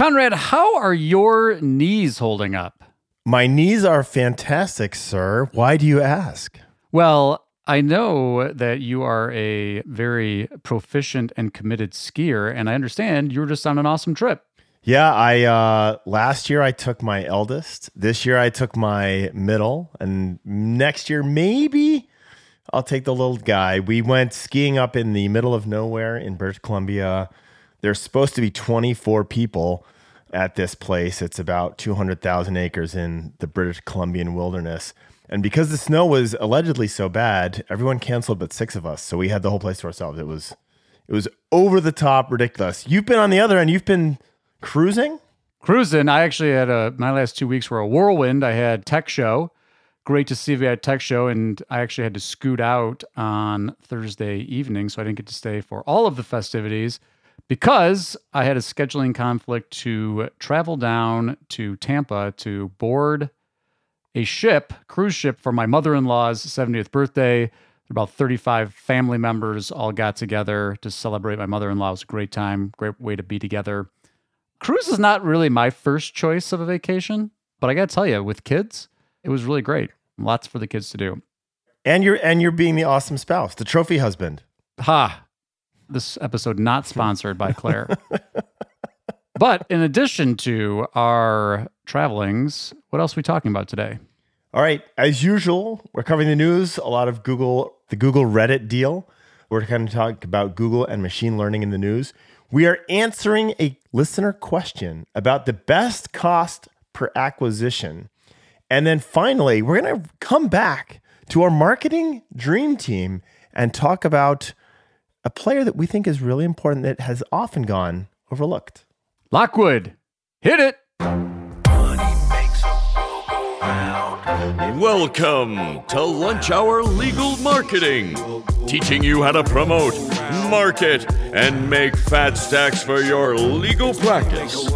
Conrad, how are your knees holding up? My knees are fantastic, sir. Why do you ask? Well, I know that you are a very proficient and committed skier, and I understand you were just on an awesome trip. Yeah, I uh last year I took my eldest. This year I took my middle, and next year maybe I'll take the little guy. We went skiing up in the middle of nowhere in British Columbia. There's supposed to be 24 people at this place. It's about 200,000 acres in the British Columbian wilderness. And because the snow was allegedly so bad, everyone canceled but six of us. So we had the whole place to ourselves. It was it was over the top ridiculous. You've been on the other end. You've been cruising? Cruising. I actually had a my last two weeks were a whirlwind. I had tech show. Great to see you at tech show, and I actually had to scoot out on Thursday evening, so I didn't get to stay for all of the festivities because I had a scheduling conflict to travel down to Tampa to board a ship, cruise ship for my mother-in-law's 70th birthday. About 35 family members all got together to celebrate my mother-in-law. It was a great time, great way to be together cruise is not really my first choice of a vacation, but I got to tell you, with kids, it was really great. Lots for the kids to do. And you're and you're being the awesome spouse, the trophy husband. Ha. This episode not sponsored by Claire. but in addition to our travelings, what else are we talking about today? All right, as usual, we're covering the news, a lot of Google, the Google Reddit deal. We're going to talk about Google and machine learning in the news. We are answering a listener question about the best cost per acquisition. And then finally, we're going to come back to our marketing dream team and talk about a player that we think is really important that has often gone overlooked. Lockwood, hit it. Welcome to Lunch Hour Legal Marketing, teaching you how to promote, market, and make fat stacks for your legal practice.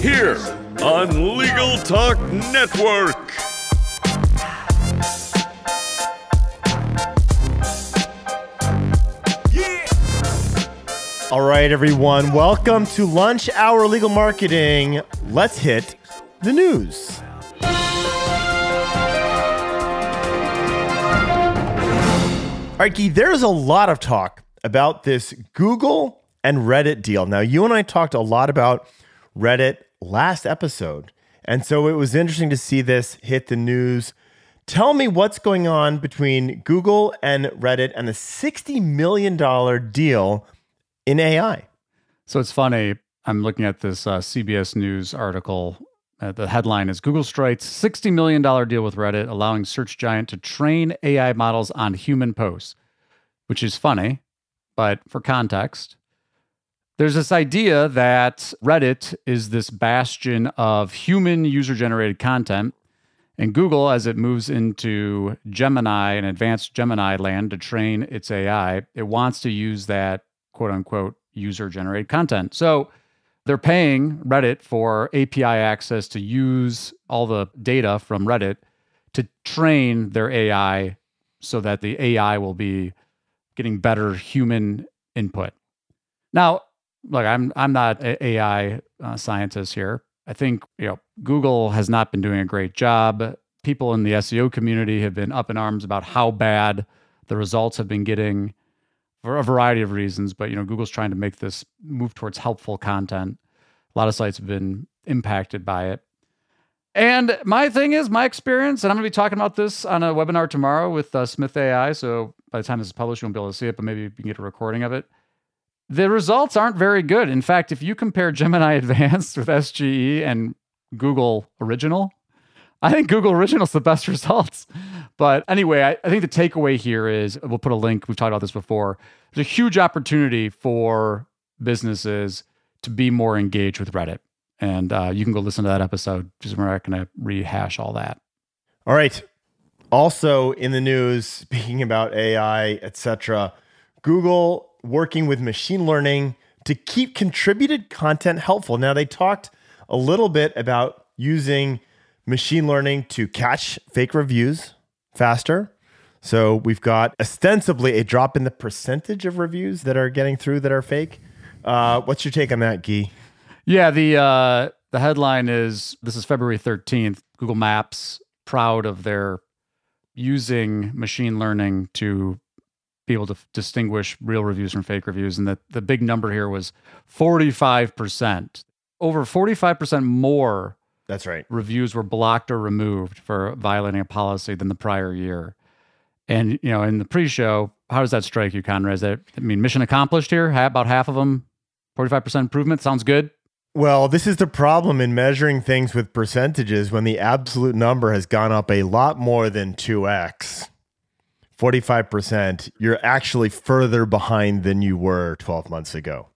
Here on Legal Talk Network. All right, everyone, welcome to Lunch Hour Legal Marketing. Let's hit the news. All right, Gyi, there's a lot of talk about this Google and Reddit deal. Now, you and I talked a lot about Reddit last episode. And so it was interesting to see this hit the news. Tell me what's going on between Google and Reddit and the $60 million deal in AI. So it's funny. I'm looking at this uh, CBS News article. Uh, the headline is Google strikes $60 million deal with Reddit, allowing search giant to train AI models on human posts, which is funny. But for context, there's this idea that Reddit is this bastion of human user generated content. And Google, as it moves into Gemini and advanced Gemini land to train its AI, it wants to use that quote unquote user generated content. So they're paying Reddit for API access to use all the data from Reddit to train their AI so that the AI will be getting better human input. Now, look, I'm I'm not an AI uh, scientist here. I think you know Google has not been doing a great job. People in the SEO community have been up in arms about how bad the results have been getting for a variety of reasons. But you know, Google's trying to make this move towards helpful content. A lot of sites have been impacted by it. And my thing is, my experience, and I'm going to be talking about this on a webinar tomorrow with uh, Smith AI. So by the time this is published, you won't be able to see it, but maybe you can get a recording of it. The results aren't very good. In fact, if you compare Gemini Advanced with SGE and Google Original, I think Google Original's the best results. But anyway, I, I, think the takeaway here is we'll put a link. We've talked about this before. There's a huge opportunity for businesses to be more engaged with Reddit. And uh, you can go listen to that episode. Just we're not going to rehash all that. All right. Also in the news, speaking about AI, etc., Google working with machine learning to keep contributed content helpful. Now they talked a little bit about using machine learning to catch fake reviews faster. So we've got ostensibly a drop in the percentage of reviews that are getting through that are fake. Uh, what's your take on that, Gyi? Yeah, the uh, the headline is this is February 13th. Google Maps proud of their using machine learning to be able to f- distinguish real reviews from fake reviews, and that the big number here was 45 percent. Over 45 percent more That's right. reviews were blocked or removed for violating a policy than the prior year. And you know, in the pre-show, how does that strike you, Conrad? Is that I mean, mission accomplished here? About half of them, forty-five percent improvement. Sounds good. Well, this is the problem in measuring things with percentages when the absolute number has gone up a lot more than 2x. 45%, you're actually further behind than you were 12 months ago.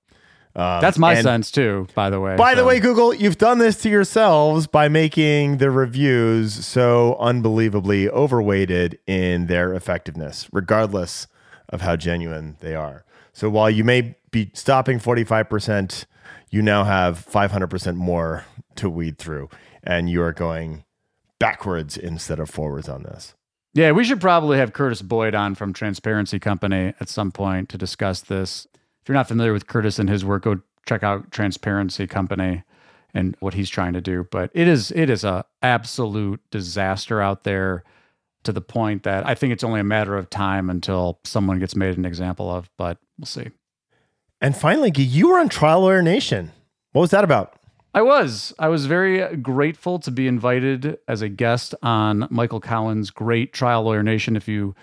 Um, That's my sense too. By the way. By the way, Google, you've done this to yourselves by making the reviews so unbelievably overweighted in their effectiveness, regardless of how genuine they are. So while you may be stopping 45%, you now have 500% more to weed through, and you are going backwards instead of forwards on this. Yeah, we should probably have Curtis Boyd on from Transparency Company at some point to discuss this. If you're not familiar with Curtis and his work, go check out Transparency Company and what he's trying to do. But it is it is a absolute disaster out there to the point that I think it's only a matter of time until someone gets made an example of. But we'll see. And finally, you were on Trial Lawyer Nation. What was that about? I was. I was very grateful to be invited as a guest on Michael Cowen's great Trial Lawyer Nation. If you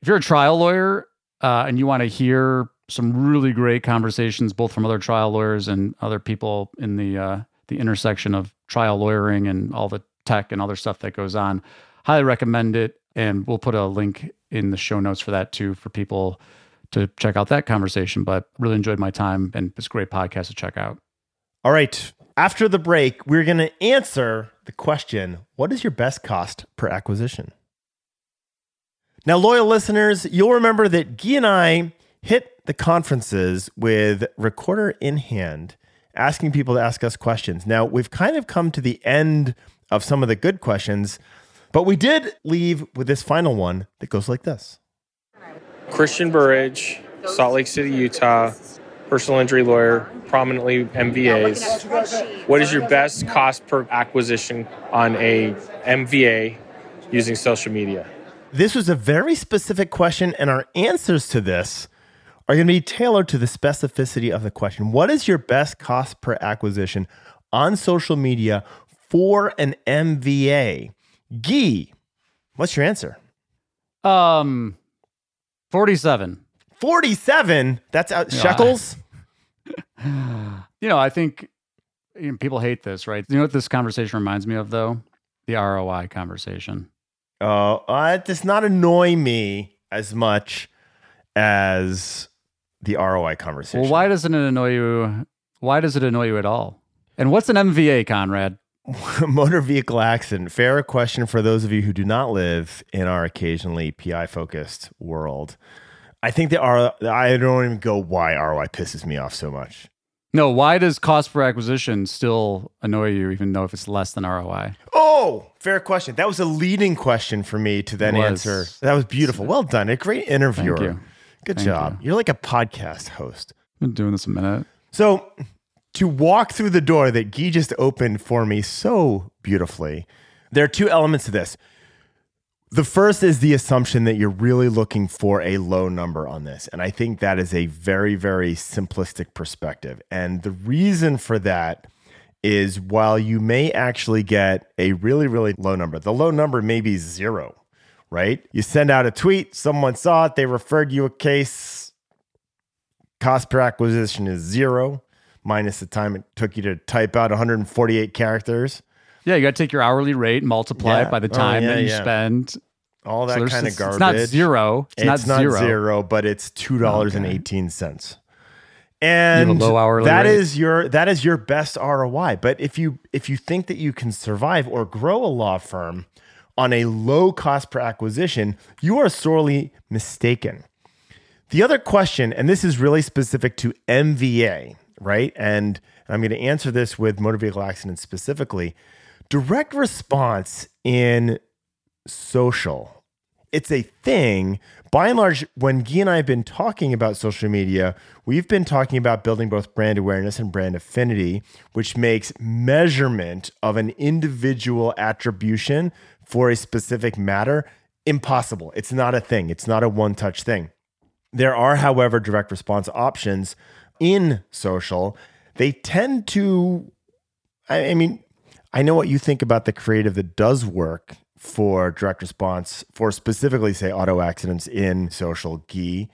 if you're a trial lawyer uh, and you want to hear some really great conversations, both from other trial lawyers and other people in the uh, the intersection of trial lawyering and all the tech and other stuff that goes on, highly recommend it. And we'll put a link in the show notes for that too for people to check out that conversation. But really enjoyed my time and it's a great podcast to check out. All right. After the break, we're going to answer the question What is your best cost per acquisition? Now, loyal listeners, you'll remember that Gyi and I hit the conferences with recorder in hand, asking people to ask us questions. Now, we've kind of come to the end of some of the good questions, but we did leave with this final one that goes like this. Christian Burridge, Salt Lake City, Utah, personal injury lawyer, prominently MVAs. What is your best cost per acquisition on a MVA using social media? This was a very specific question, and our answers to this are going to be tailored to the specificity of the question. What is your best cost per acquisition on social media for an MVA? Gee, what's your answer? Um, 47. 47. That's out shekels. You know, I think you know, people hate this, right? You know what this conversation reminds me of, though? The ROI conversation. Oh, uh, it does not annoy me as much as the ROI conversation. Well, why doesn't it annoy you? Why does it annoy you at all? And what's an MVA, Conrad? motor vehicle accident. Fair question for those of you who do not live in our occasionally PI focused world. I think the R. I don't even go why ROI pisses me off so much. No, why does cost per acquisition still annoy you, even though if it's less than ROI? Oh, fair question. That was a leading question for me to then answer. That was beautiful. Well done. A great interviewer. Good Thank job. you. You're like a podcast host. I've Been doing this a minute. So, to walk through the door that Gyi just opened for me so beautifully, there are two elements to this. The first is the assumption that you're really looking for a low number on this. And I think that is a very, very simplistic perspective. And the reason for that is while you may actually get a really, really low number, the low number may be zero, right? You send out a tweet, someone saw it, they referred you a case, cost per acquisition is zero, minus the time it took you to type out 148 characters. Yeah, you got to take your hourly rate, multiply Yeah. it by the Oh, time yeah, that you yeah. spend. All that So kind of garbage. It's not zero. It's, It's, not, zero. zero, but it's two dollars and eighteen cents. And that rate? is your that is your best ROI. But if you if you think that you can survive or grow a law firm on a low cost per acquisition, you are sorely mistaken. The other question, and this is really specific to MVA, right? And I'm going to answer this with motor vehicle accidents specifically. Direct response in social it's a thing. By and large, when Gyi and I have been talking about social media, we've been talking about building both brand awareness and brand affinity, which makes measurement of an individual attribution for a specific matter impossible. It's not a thing, it's not a one touch thing. There are, however, direct response options in social. They tend to, I mean, I know what you think about the creative that does work for direct response for specifically, say, auto accidents in social Gyi,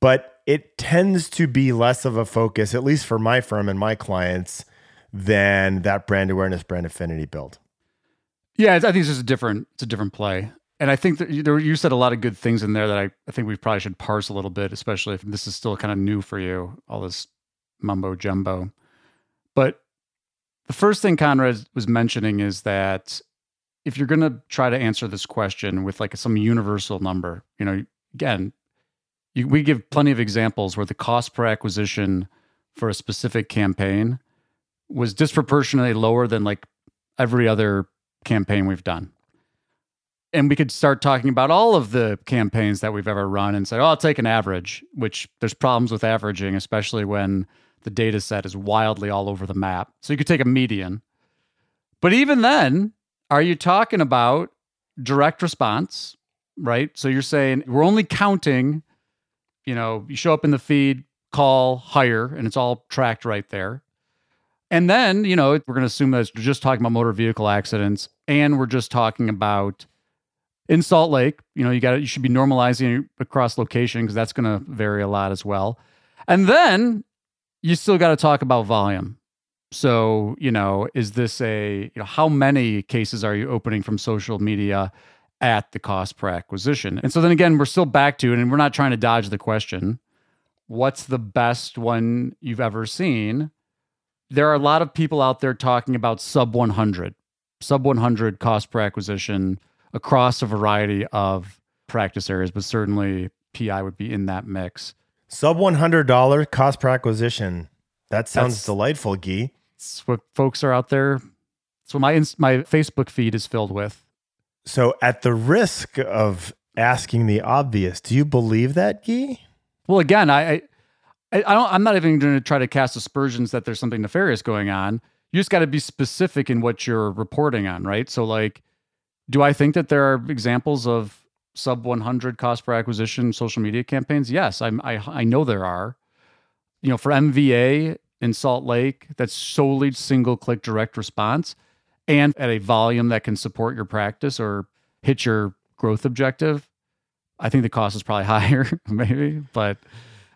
but it tends to be less of a focus, at least for my firm and my clients, than that brand awareness, brand affinity build. Yeah, I think it's just a different, it's a different play. And I think that you, you said a lot of good things in there that I, I think we probably should parse a little bit, especially if this is still kind of new for you, all this mumbo jumbo. But the first thing Conrad was mentioning is that if you're going to try to answer this question with like some universal number, you know, again, you, we give plenty of examples where the cost per acquisition for a specific campaign was disproportionately lower than like every other campaign we've done. And we could start talking about all of the campaigns that we've ever run and say, oh, I'll take an average, which there's problems with averaging, especially when the data set is wildly all over the map. So you could take a median. But even then, are you talking about direct response, right? So you're saying we're only counting, you know, you show up in the feed, call, hire, and it's all tracked right there. And then, you know, we're going to assume that we're just talking about motor vehicle accidents and we're just talking about in Salt Lake, you know, you got you should be normalizing across location because that's going to vary a lot as well. And then you still got to talk about volume. So, you know, is this a, you know, how many cases are you opening from social media at the cost per acquisition? And so then again, we're still back to it and we're not trying to dodge the question. What's the best one you've ever seen? There are a lot of people out there talking about sub 100, sub 100 cost per acquisition across a variety of practice areas, but certainly PI would be in that mix. Sub $100 cost per acquisition. That sounds That's, delightful, Gyi. It's what folks are out there. It's what my, my Facebook feed is filled with. So, at the risk of asking the obvious, do you believe that, Gyi? Well, again, I, I I, don't. I'm not even going to try to cast aspersions that there's something nefarious going on. You just got to be specific in what you're reporting on, right? So, like, do I think that there are examples of sub 100 cost per acquisition social media campaigns? Yes, I'm, I I know there are. You know, for MVA in Salt Lake, that's solely single click direct response, and at a volume that can support your practice or hit your growth objective. I think the cost is probably higher, maybe, but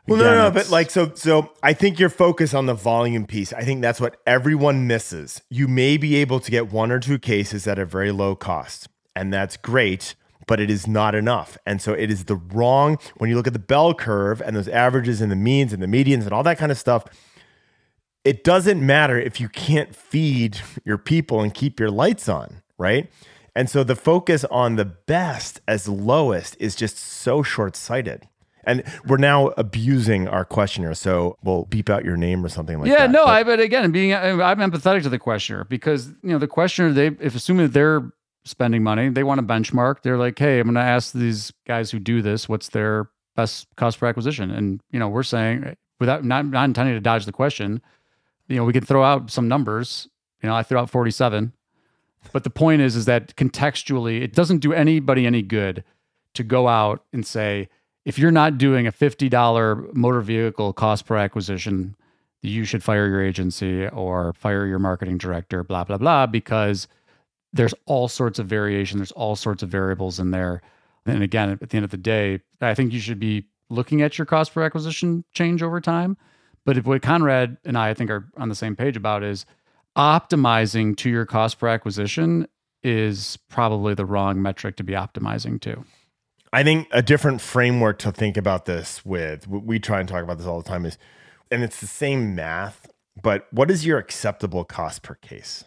well, Again, no, no, but like so, so I think your focus on the volume piece. I think that's what everyone misses. You may be able to get one or two cases at a very low cost, and that's great, but it is not enough. And so it is the wrong when you look at the bell curve and those averages and the means and the medians and all that kind of stuff. It doesn't matter if you can't feed your people and keep your lights on, right? And so the focus on the best as lowest is just so short sighted. And we're now abusing our questioner, so we'll beep out your name or something like yeah, that. Yeah, no, but, I. But again, being I'm empathetic to the questioner because you know the questioner, they if assuming that they're spending money, they want to benchmark. They're like, hey, I'm going to ask these guys who do this, what's their best cost per acquisition? And you know, we're saying without not not intending to dodge the question, you know, we can throw out some numbers. You know, I threw out 47. But the point is, is that contextually, it doesn't do anybody any good to go out and say, if you're not doing a $50 motor vehicle cost per acquisition, you should fire your agency or fire your marketing director, blah, blah, blah, because there's all sorts of variation. There's all sorts of variables in there. And again, at the end of the day, I think you should be looking at your cost per acquisition change over time. But what Conrad and I, I think, are on the same page about is optimizing to your cost per acquisition is probably the wrong metric to be optimizing to. I think a different framework to think about this with, we try and talk about this all the time, is, and it's the same math, but what is your acceptable cost per case?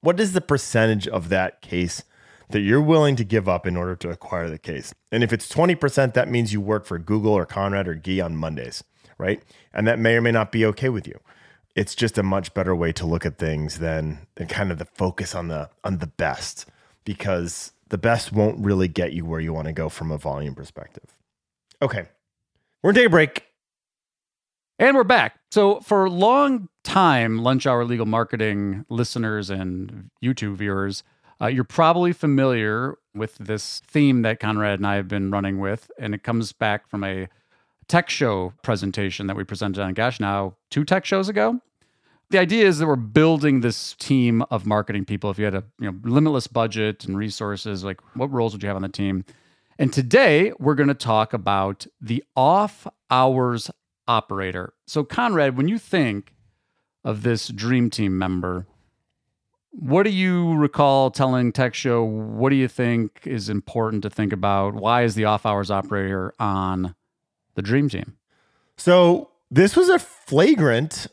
What is the percentage of that case that you're willing to give up in order to acquire the case? And if it's 20%, that means you work for Google or Conrad or Gyi on Mondays, right? And that may or may not be okay with you. It's just a much better way to look at things than, than kind of the focus on the on the best because the best won't really get you where you want to go from a volume perspective. Okay. We're day break. And we're back. So, for a long time, Lunch Hour Legal Marketing listeners and YouTube viewers, uh, you're probably familiar with this theme that Conrad and I have been running with. And it comes back from a tech show presentation that we presented on Gosh Now two tech shows ago. The idea is that we're building this team of marketing people. If you had a you know limitless budget and resources, like what roles would you have on the team? And today we're going to talk about the off hours operator. So, Conrad, when you think of this dream team member, what do you recall telling Tech Show? What do you think is important to think about? Why is the off hours operator on the dream team? So, this was a flagrant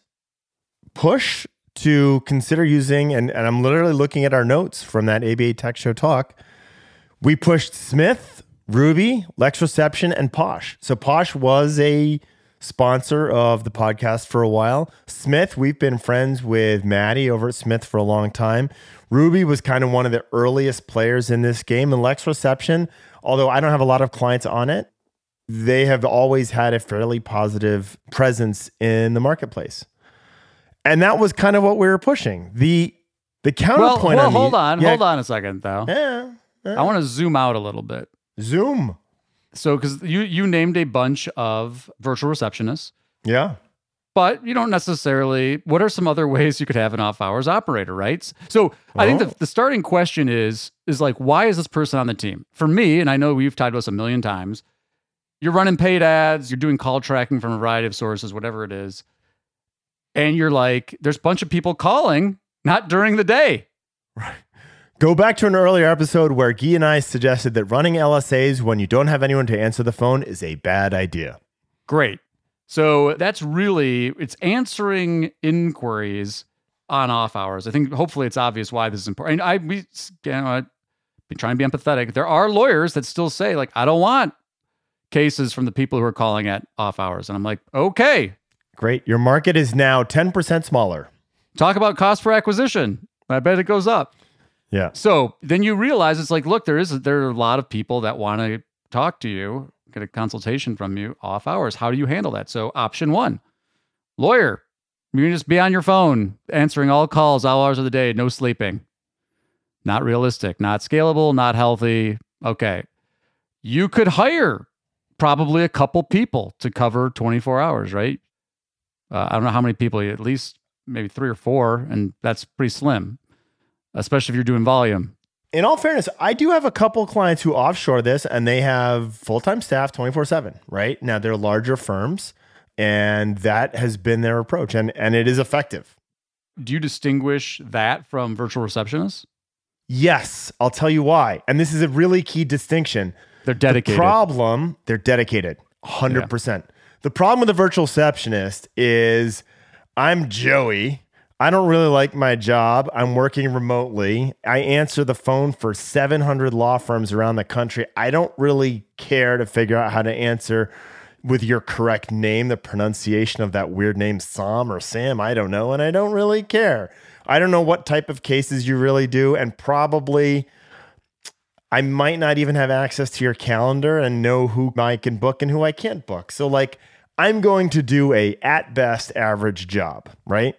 push to consider using, and, and I'm literally looking at our notes from that ABA Tech Show talk. We pushed Smith, Ruby, Lex Reception, and Posh. So, Posh was a sponsor of the podcast for a while. Smith, we've been friends with Maddie over at Smith for a long time. Ruby was kind of one of the earliest players in this game. And Lex Reception, although I don't have a lot of clients on it, they have always had a fairly positive presence in the marketplace. And that was kind of what we were pushing. The the counterpoint well, well on hold the, on, yeah, hold on a second though. Yeah, yeah. I want to zoom out a little bit. Zoom. So, because you you named a bunch of virtual receptionists, Yeah. but you don't necessarily. What are some other ways you could have an off hours operator, right? So, I think Oh. the, the starting question is is like, why is this person on the team? For me, and I know we've tied to us a million times. You're running paid ads, you're doing call tracking from a variety of sources, whatever it is, and you're like, there's a bunch of people calling, not during the day. Right. Go back to an earlier episode where Gyi and I suggested that running LSAs when you don't have anyone to answer the phone is a bad idea. Great. So that's really it's answering inquiries on off hours. I think hopefully it's obvious why this is important. And I we you know, I've been trying to be empathetic. There are lawyers that still say like I don't want cases from the people who are calling at off hours, and I'm like, okay, Great. Your market is now 10% smaller. talk about cost per acquisition. I bet it goes up. Yeah. So then you realize it's like, look, there is there are a lot of people that want to talk to you, get a consultation from you off hours. How do you handle that? So option one, lawyer. You can just be on your phone answering all calls all hours of the day, no sleeping. Not realistic, not scalable, not healthy. Okay. You could hire probably a couple people to cover 24 hours, right? Uh, I don't know how many people, at least maybe three or four, and that's pretty slim, especially if you're doing volume. In all fairness, I do have a couple clients who offshore this and they have full time staff 24 7, right? Now they're larger firms and that has been their approach and, and it is effective. Do you distinguish that from virtual receptionists? Yes, I'll tell you why. And this is a really key distinction. They're dedicated. The problem, they're dedicated 100%. The problem with the virtual receptionist is I'm Joey. I don't really like my job. I'm working remotely. I answer the phone for 700 law firms around the country. I don't really care to figure out how to answer with your correct name, the pronunciation of that weird name, Sam or Sam. I don't know. And I don't really care. I don't know what type of cases you really do. And probably I might not even have access to your calendar and know who I can book and who I can't book. So like I'm going to do a at best average job, right?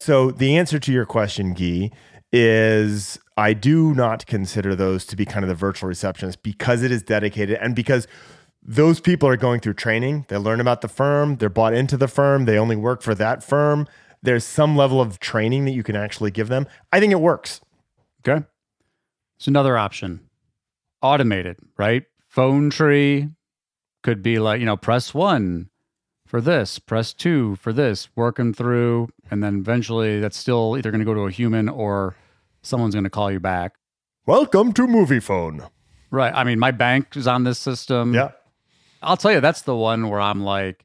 So the answer to your question, Gyi, is I do not consider those to be kind of the virtual receptionists because it is dedicated and because those people are going through training. They learn about the firm, they're bought into the firm, they only work for that firm. There's some level of training that you can actually give them. I think it works. Okay. It's another option. Automated, right? Phone tree could be like, you know, press one for this, press two for this, working through. And then eventually that's still either going to go to a human or someone's going to call you back. Welcome to Moviefone. Right. I mean, my bank is on this system. Yeah. I'll tell you, that's the one where I'm like,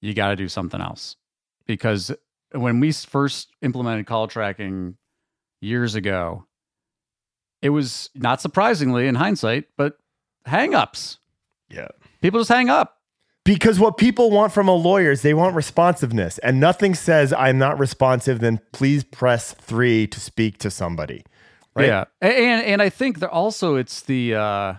you got to do something else. Because when we first implemented call tracking years ago, it was not surprisingly in hindsight, but hangups. Yeah. People just hang up. Because what people want from a lawyer is they want responsiveness, and nothing says I'm not responsive than please press three to speak to somebody. Right? Yeah, A- and and I think that also it's the uh, I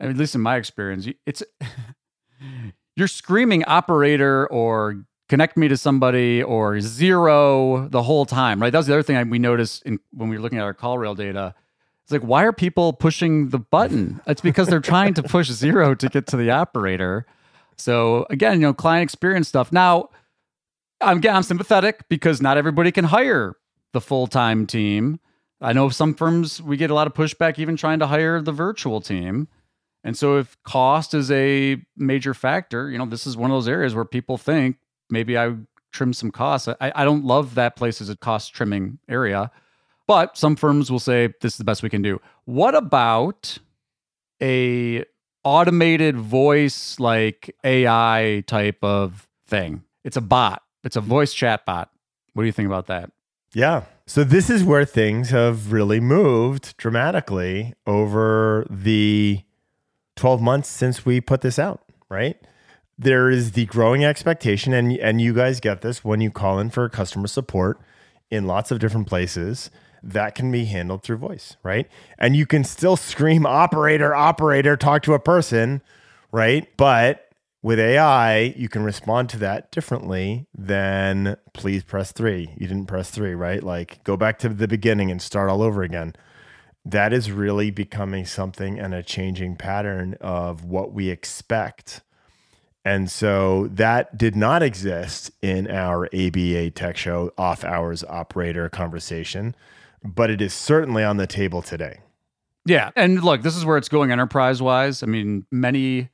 mean, at least in my experience, it's you're screaming operator or connect me to somebody or zero the whole time, right? That was the other thing I, we noticed in, when we were looking at our CallRail data. It's like, why are people pushing the button? It's because they're trying to push zero to get to the operator. So again, you know, client experience stuff. Now, I'm I'm sympathetic because not everybody can hire the full time team. I know some firms we get a lot of pushback even trying to hire the virtual team. And so if cost is a major factor, you know, this is one of those areas where people think maybe I trim some costs. I, I don't love that place as a cost trimming area, but some firms will say this is the best we can do. What about a automated voice like AI type of thing? It's a bot. It's a voice chat bot. What do you think about that? Yeah. So this is where things have really moved dramatically over the 12 months since we put this out, right? There is the growing expectation and and you guys get this when you call in for customer support in lots of different places that can be handled through voice, right? And you can still scream operator operator talk to a person, right? But with AI, you can respond to that differently than please press three. You didn't press three, right? Like go back to the beginning and start all over again. That is really becoming something and a changing pattern of what we expect. And so that did not exist in our ABA Tech Show off hours operator conversation, but it is certainly on the table today. Yeah. And look, this is where it's going enterprise wise. I mean, many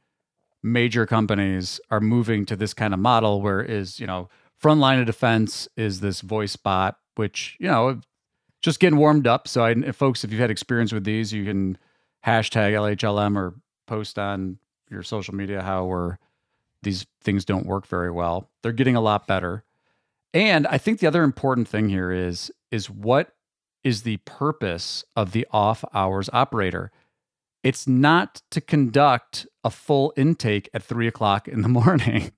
major companies are moving to this kind of model where is, you know, front line of defense is this voice bot, which, you know, just getting warmed up. So I folks, if you've had experience with these, you can hashtag LHLM or post on your social media how we're these things don't work very well. They're getting a lot better. And I think the other important thing here is is what is the purpose of the off hours operator? It's not to conduct a full intake at three o'clock in the morning.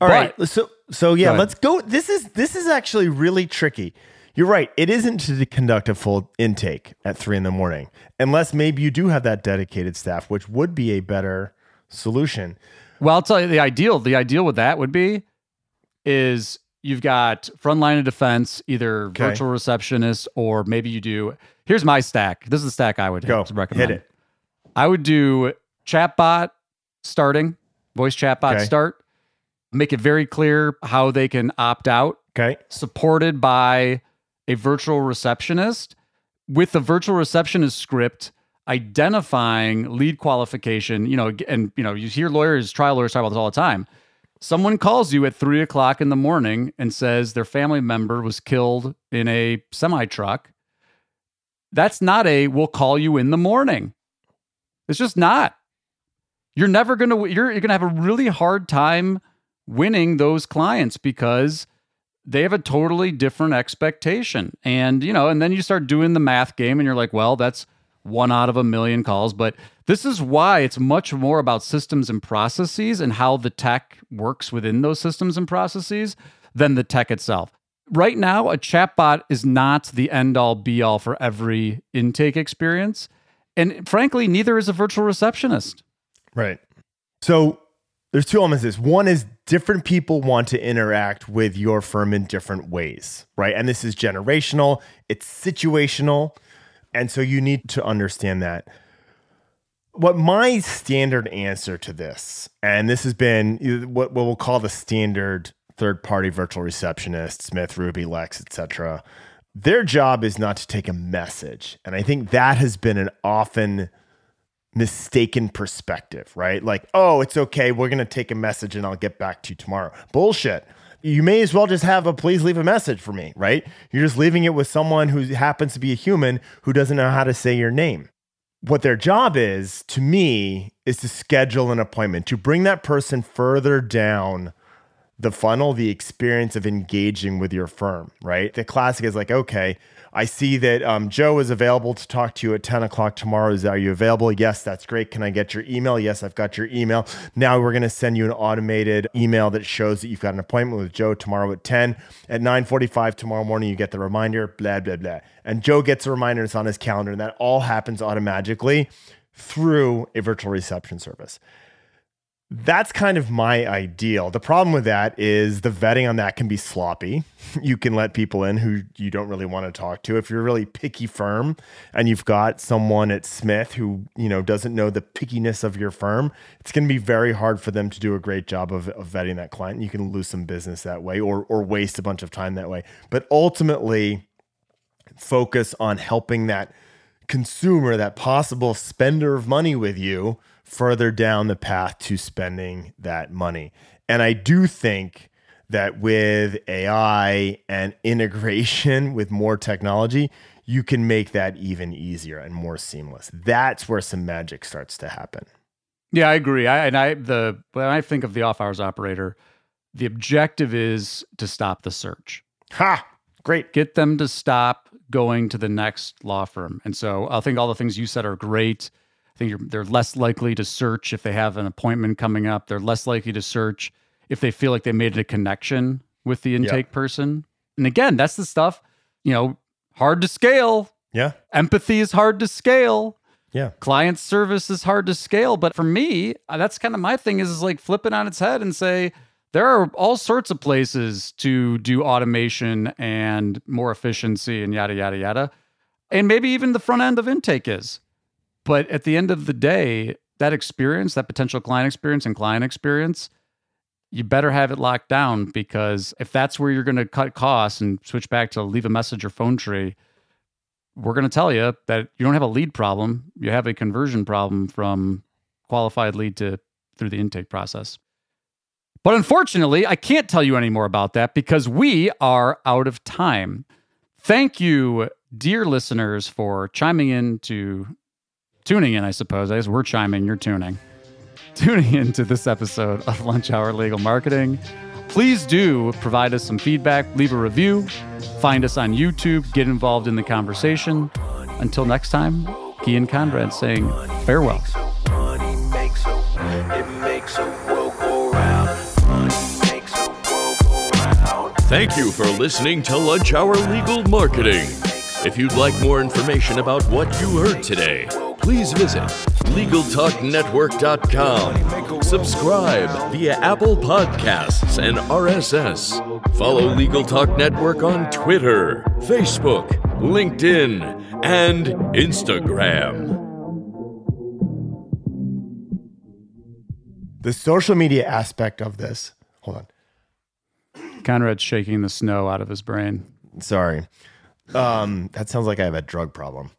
All right. But- So so yeah, Go let's go. This is this is actually really tricky. You're right. It isn't to conduct a full intake at three in the morning, unless maybe you do have that dedicated staff, which would be a better solution. Well, I'll tell you the ideal. The ideal with that would be is you've got front line of defense, either Okay. virtual receptionist or maybe you do. Here's my stack. This is the stack I would Go recommend. hit it. I would do chatbot starting, voice chatbot Okay. start. Make it very clear how they can opt out, Okay. supported by a virtual receptionist with the virtual receptionist script identifying lead qualification. You know, and you know, you hear lawyers, trial lawyers talk about this all the time. Someone calls you at three o'clock in the morning and says their family member was killed in a semi truck. That's not a we'll call you in the morning. It's just not. You're never gonna you're you're gonna have a really hard time winning those clients because they have a totally different expectation. And you know, and then you start doing the math game and you're like, well, that's one out of a million calls. But this is why it's much more about systems and processes and how the tech works within those systems and processes than the tech itself. Right now, a chatbot is not the end all be all for every intake experience. And frankly, neither is a virtual receptionist. Right. So there's two elements this. One is different people want to interact with your firm in different ways, right? And this is generational, it's situational. And so you need to understand that. What my standard answer to this, and this has been what, we'll call the standard third party virtual receptionist, Smith, Ruby, Lex, etc. Their job is not to take a message. And I think that has been an often mistaken perspective, right? Like, oh, it's okay. We're going to take a message and I'll get back to you tomorrow. Bullshit. You may as well just have a please leave a message for me, right? You're just leaving it with someone who happens to be a human who doesn't know how to say your name. What their job is, to me, is to schedule an appointment, to bring that person further down the funnel, the experience of engaging with your firm, right? The classic is like, okay, I see that um, Joe is available to talk to you at 10 o'clock tomorrow. Is are you available? Yes, that's great. Can I get your email? Yes, I've got your email. Now we're going to send you an automated email that shows that you've got an appointment with Joe tomorrow at 10. At 9:45 tomorrow morning, you get the reminder, blah, blah, blah. And Joe gets a reminder, it's on his calendar, and that all happens automatically through a virtual reception service that's kind of my ideal. The problem with that is the vetting on that can be sloppy. You can let people in who you don't really want to talk to. If you're a really picky firm and you've got someone at Smith who, you know, doesn't know the pickiness of your firm, it's going to be very hard for them to do a great job of, of vetting that client. You can lose some business that way or or waste a bunch of time that way. But ultimately focus on helping that consumer, that possible spender of money with you further down the path to spending that money. And I do think that with AI and integration with more technology, you can make that even easier and more seamless. That's where some magic starts to happen. Yeah, I agree. I and I the when I think of the off hours operator, the objective is to stop the search. Ha! Great. Get them to stop going to the next law firm. And so I think all the things you said are great. I think they're less likely to search if they have an appointment coming up. They're less likely to search if they feel like they made a connection with the intake person. And again, that's the stuff, you know, hard to scale. Yeah. Empathy is hard to scale. Yeah. Client service is hard to scale. But for me, uh, that's kind of my thing is, is like flip it on its head and say, there are all sorts of places to do automation and more efficiency and yada, yada, yada. And maybe even the front end of intake is. But at the end of the day, that experience, that potential client experience and client experience, you better have it locked down because if that's where you're going to cut costs and switch back to leave a message or phone tree, we're going to tell you that you don't have a lead problem. You have a conversion problem from qualified lead to through the intake process. But unfortunately, I can't tell you any more about that because we are out of time. Thank you, dear listeners, for chiming in to tuning in, I suppose. I guess we're chiming, you're tuning. Tuning into this episode of Lunch Hour Legal Marketing. Please do provide us some feedback, leave a review, find us on YouTube, get involved in the conversation. Until next time, Gyi Conrad saying farewell. Thank you for listening to Lunch Hour Legal Marketing. If you'd like more information about what you heard today, please visit LegalTalkNetwork.com. Subscribe via Apple Podcasts and RSS. Follow Legal Talk Network on Twitter, Facebook, LinkedIn, and Instagram. The social media aspect of this, hold on. Conrad's shaking the snow out of his brain. Sorry. Um, that sounds like I have a drug problem.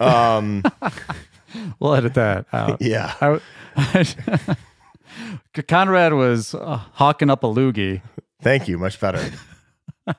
Um, we'll edit that out. Yeah. I, I, Conrad was uh, hawking up a loogie. Thank you. Much better.